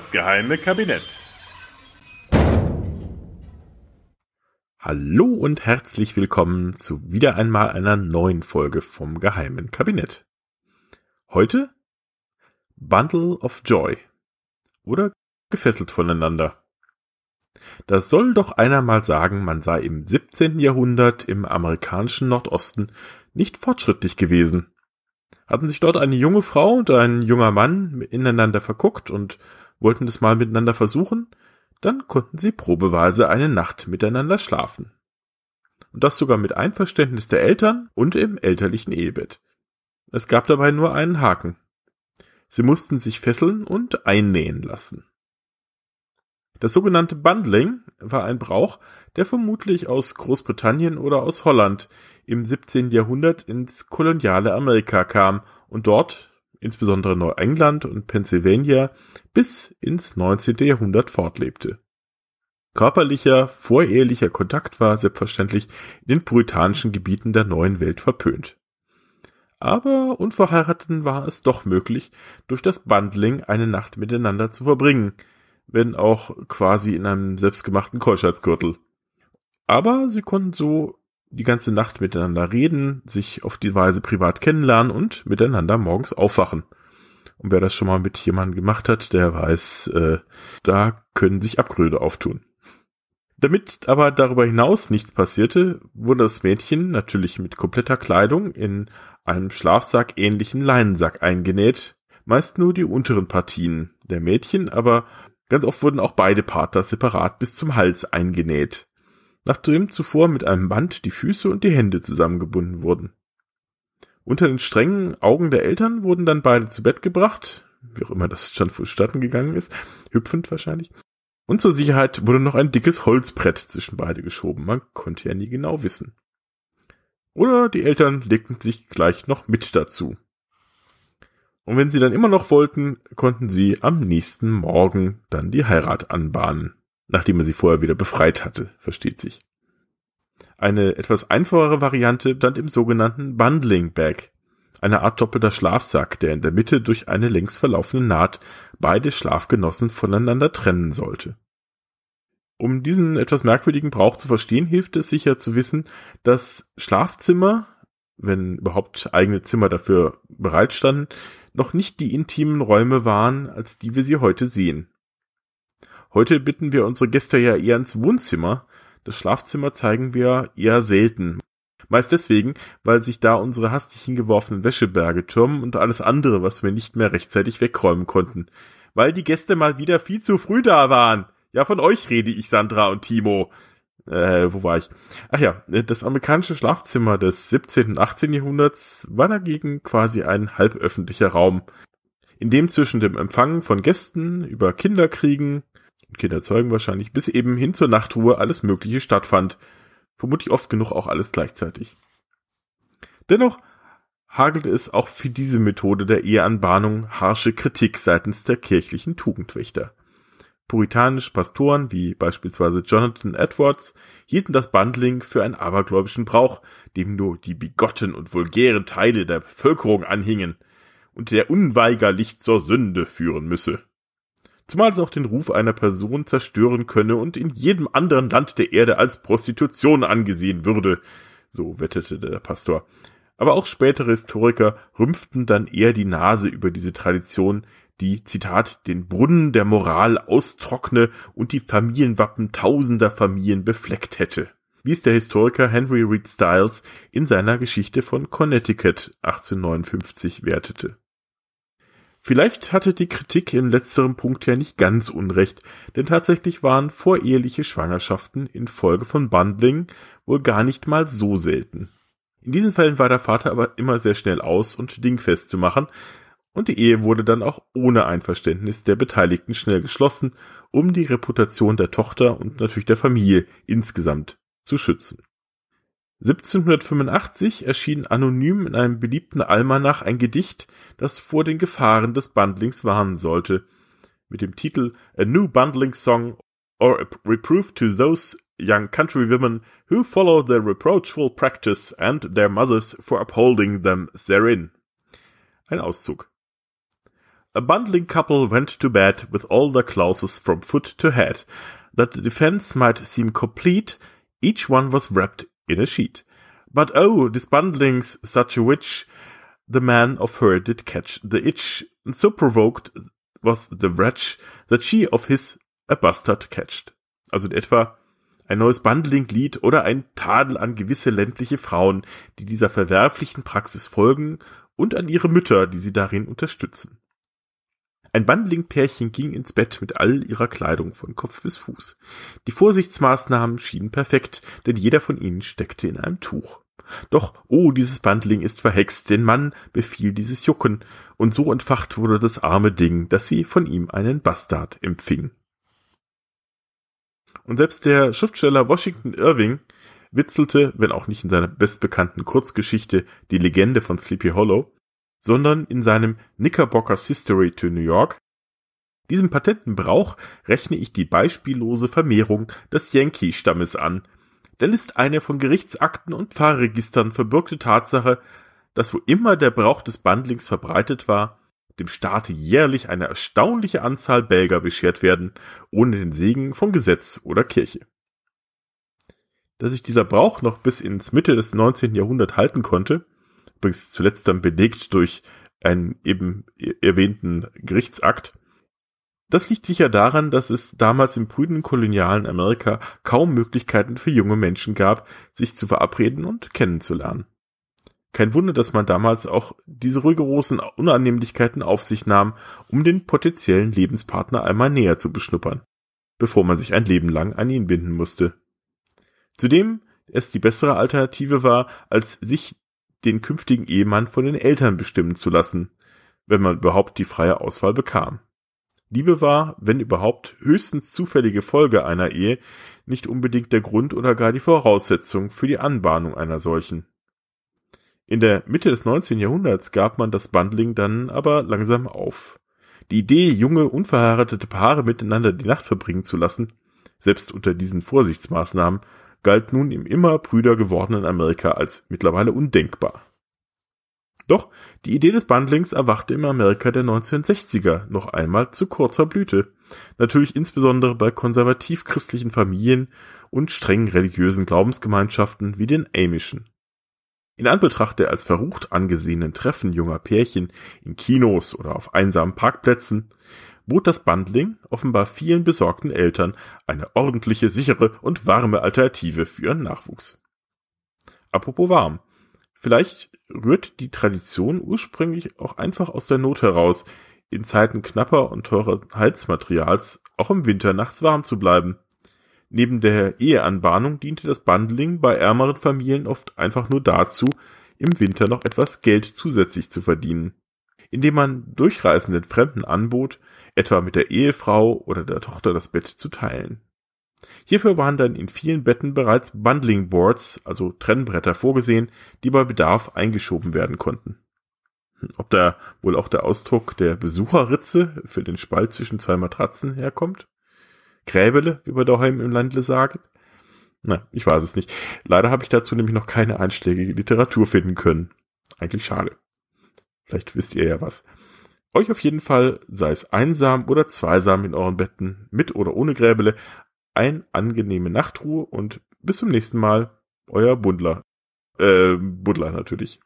Das geheime Kabinett. Hallo und herzlich willkommen zu wieder einmal einer neuen Folge vom geheimen Kabinett. Heute Bundle of Joy oder gefesselt voneinander. Das soll doch einer mal sagen, man sei im 17. Jahrhundert im amerikanischen Nordosten nicht fortschrittlich gewesen. Hatten sich dort eine junge Frau und ein junger Mann ineinander verguckt und wollten es mal miteinander versuchen, dann konnten sie probeweise eine Nacht miteinander schlafen. Und das sogar mit Einverständnis der Eltern und im elterlichen Ehebett. Es gab dabei nur einen Haken. Sie mussten sich fesseln und einnähen lassen. Das sogenannte Bundling war ein Brauch, der vermutlich aus Großbritannien oder aus Holland im 17. Jahrhundert ins koloniale Amerika kam und dort, insbesondere Neuengland und Pennsylvania, bis ins 19. Jahrhundert fortlebte. Körperlicher, vorehelicher Kontakt war selbstverständlich in den puritanischen Gebieten der neuen Welt verpönt. Aber Unverheirateten war es doch möglich, durch das Bundling eine Nacht miteinander zu verbringen, wenn auch quasi in einem selbstgemachten Keuschheitsgürtel. Aber sie konnten so die ganze Nacht miteinander reden, sich auf die Weise privat kennenlernen und miteinander morgens aufwachen. Und wer das schon mal mit jemandem gemacht hat, der weiß, äh, da können sich Abgründe auftun. Damit aber darüber hinaus nichts passierte, wurde das Mädchen natürlich mit kompletter Kleidung in einem Schlafsack ähnlichen Leinensack eingenäht, meist nur die unteren Partien der Mädchen, aber Ganz oft wurden auch beide Partner separat bis zum Hals eingenäht, nachdem zuvor mit einem Band die Füße und die Hände zusammengebunden wurden. Unter den strengen Augen der Eltern wurden dann beide zu Bett gebracht, wie auch immer das schon vonstatten gegangen ist, hüpfend wahrscheinlich. Und zur Sicherheit wurde noch ein dickes Holzbrett zwischen beide geschoben, man konnte ja nie genau wissen. Oder die Eltern legten sich gleich noch mit dazu. Und wenn sie dann immer noch wollten, konnten sie am nächsten Morgen dann die Heirat anbahnen, nachdem er sie vorher wieder befreit hatte, versteht sich. Eine etwas einfachere Variante stand im sogenannten Bundling Bag, eine Art doppelter Schlafsack, der in der Mitte durch eine längs verlaufende Naht beide Schlafgenossen voneinander trennen sollte. Um diesen etwas merkwürdigen Brauch zu verstehen, hilft es sicher zu wissen, dass Schlafzimmer, wenn überhaupt eigene Zimmer dafür bereitstanden, noch nicht die intimen Räume waren, als die wir sie heute sehen. Heute bitten wir unsere Gäste ja eher ins Wohnzimmer, das Schlafzimmer zeigen wir eher selten. Meist deswegen, weil sich da unsere hastig hingeworfenen Wäscheberge türmen und alles andere, was wir nicht mehr rechtzeitig wegräumen konnten. Weil die Gäste mal wieder viel zu früh da waren. Ja, von euch rede ich, Sandra und Timo. Äh, wo war ich? Ach ja, das amerikanische Schlafzimmer des 17. und 18. Jahrhunderts war dagegen quasi ein halböffentlicher Raum, in dem zwischen dem Empfangen von Gästen über Kinderkriegen, Kinderzeugen wahrscheinlich, bis eben hin zur Nachtruhe alles Mögliche stattfand. Vermutlich oft genug auch alles gleichzeitig. Dennoch hagelte es auch für diese Methode der Eheanbahnung harsche Kritik seitens der kirchlichen Tugendwächter. Puritanische Pastoren wie beispielsweise Jonathan Edwards hielten das Bundling für einen abergläubischen Brauch, dem nur die bigotten und vulgären Teile der Bevölkerung anhingen und der unweigerlich zur Sünde führen müsse. Zumal es auch den Ruf einer Person zerstören könne und in jedem anderen Land der Erde als Prostitution angesehen würde, so wettete der Pastor. Aber auch spätere Historiker rümpften dann eher die Nase über diese Tradition, die, Zitat, den Brunnen der Moral austrockne und die Familienwappen tausender Familien befleckt hätte, wie es der Historiker Henry Reed Stiles in seiner Geschichte von Connecticut 1859 wertete. Vielleicht hatte die Kritik im letzteren Punkt ja nicht ganz unrecht, denn tatsächlich waren voreheliche Schwangerschaften infolge von Bundling wohl gar nicht mal so selten. In diesen Fällen war der Vater aber immer sehr schnell aus und dingfest zu machen, und die Ehe wurde dann auch ohne Einverständnis der Beteiligten schnell geschlossen, um die Reputation der Tochter und natürlich der Familie insgesamt zu schützen. 1785 erschien anonym in einem beliebten Almanach ein Gedicht, das vor den Gefahren des Bundlings warnen sollte, mit dem Titel A New Bundling Song or a Reproof to Those Young Countrywomen who follow the reproachful practice and their mothers for upholding them therein. Ein Auszug. A bundling couple went to bed with all their clothes from foot to head. That the defense might seem complete, each one was wrapped in a sheet. But oh, this bundling's such a witch, the man of her did catch the itch, and so provoked was the wretch, that she of his a bastard catched. Also in etwa ein neues Bundling-Lied oder ein Tadel an gewisse ländliche Frauen, die dieser verwerflichen Praxis folgen und an ihre Mütter, die sie darin unterstützen. Ein Bundling-Pärchen ging ins Bett mit all ihrer Kleidung von Kopf bis Fuß. Die Vorsichtsmaßnahmen schienen perfekt, denn jeder von ihnen steckte in einem Tuch. Doch, oh, dieses Bundling ist verhext, den Mann befiel dieses Jucken, und so entfacht wurde das arme Ding, dass sie von ihm einen Bastard empfing. Und selbst der Schriftsteller Washington Irving witzelte, wenn auch nicht in seiner bestbekannten Kurzgeschichte Die Legende von Sleepy Hollow, sondern in seinem Knickerbockers History to New York. Diesem patenten Brauch rechne ich die beispiellose Vermehrung des Yankee-Stammes an, denn ist eine von Gerichtsakten und Pfarrregistern verbürgte Tatsache, dass wo immer der Brauch des Bundlings verbreitet war, dem Staate jährlich eine erstaunliche Anzahl Belger beschert werden, ohne den Segen von Gesetz oder Kirche. Dass sich dieser Brauch noch bis ins Mitte des 19. Jahrhunderts halten konnte, übrigens zuletzt dann belegt durch einen eben erwähnten Gerichtsakt, das liegt sicher daran, dass es damals im prüden kolonialen Amerika kaum Möglichkeiten für junge Menschen gab, sich zu verabreden und kennenzulernen. Kein Wunder, dass man damals auch diese rigorosen Unannehmlichkeiten auf sich nahm, um den potenziellen Lebenspartner einmal näher zu beschnuppern, bevor man sich ein Leben lang an ihn binden musste. Zudem es die bessere Alternative war, als sich den künftigen Ehemann von den Eltern bestimmen zu lassen, wenn man überhaupt die freie Auswahl bekam. Liebe war, wenn überhaupt, höchstens zufällige Folge einer Ehe, nicht unbedingt der Grund oder gar die Voraussetzung für die Anbahnung einer solchen. In der Mitte des 19. Jahrhunderts gab man das Bundling dann aber langsam auf. Die Idee, junge, unverheiratete Paare miteinander die Nacht verbringen zu lassen, selbst unter diesen Vorsichtsmaßnahmen, galt nun im immer brüder gewordenen Amerika als mittlerweile undenkbar. Doch die Idee des Bundlings erwachte im Amerika der 1960er noch einmal zu kurzer Blüte. Natürlich insbesondere bei konservativ-christlichen Familien und streng religiösen Glaubensgemeinschaften wie den Amischen. In Anbetracht der als verrucht angesehenen Treffen junger Pärchen in Kinos oder auf einsamen Parkplätzen bot das Bundling offenbar vielen besorgten Eltern eine ordentliche, sichere und warme Alternative für ihren Nachwuchs. Apropos warm. Vielleicht rührt die Tradition ursprünglich auch einfach aus der Not heraus, in Zeiten knapper und teurer Heizmaterials auch im Winter nachts warm zu bleiben. Neben der Eheanbahnung diente das Bundling bei ärmeren Familien oft einfach nur dazu, im Winter noch etwas Geld zusätzlich zu verdienen, indem man durchreisenden Fremden anbot, etwa mit der Ehefrau oder der Tochter das Bett zu teilen. Hierfür waren dann in vielen Betten bereits Bundling Boards, also Trennbretter vorgesehen, die bei Bedarf eingeschoben werden konnten. Ob da wohl auch der Ausdruck der Besucherritze für den Spalt zwischen zwei Matratzen herkommt? Gräbele, wie wir daheim im Landle sagen? Na, ich weiß es nicht. Leider habe ich dazu nämlich noch keine einschlägige Literatur finden können. Eigentlich schade. Vielleicht wisst ihr ja was. Euch auf jeden Fall, sei es einsam oder zweisam in euren Betten, mit oder ohne Gräbele, ein angenehme Nachtruhe und bis zum nächsten Mal. Euer Bundler. Äh, Bundler natürlich.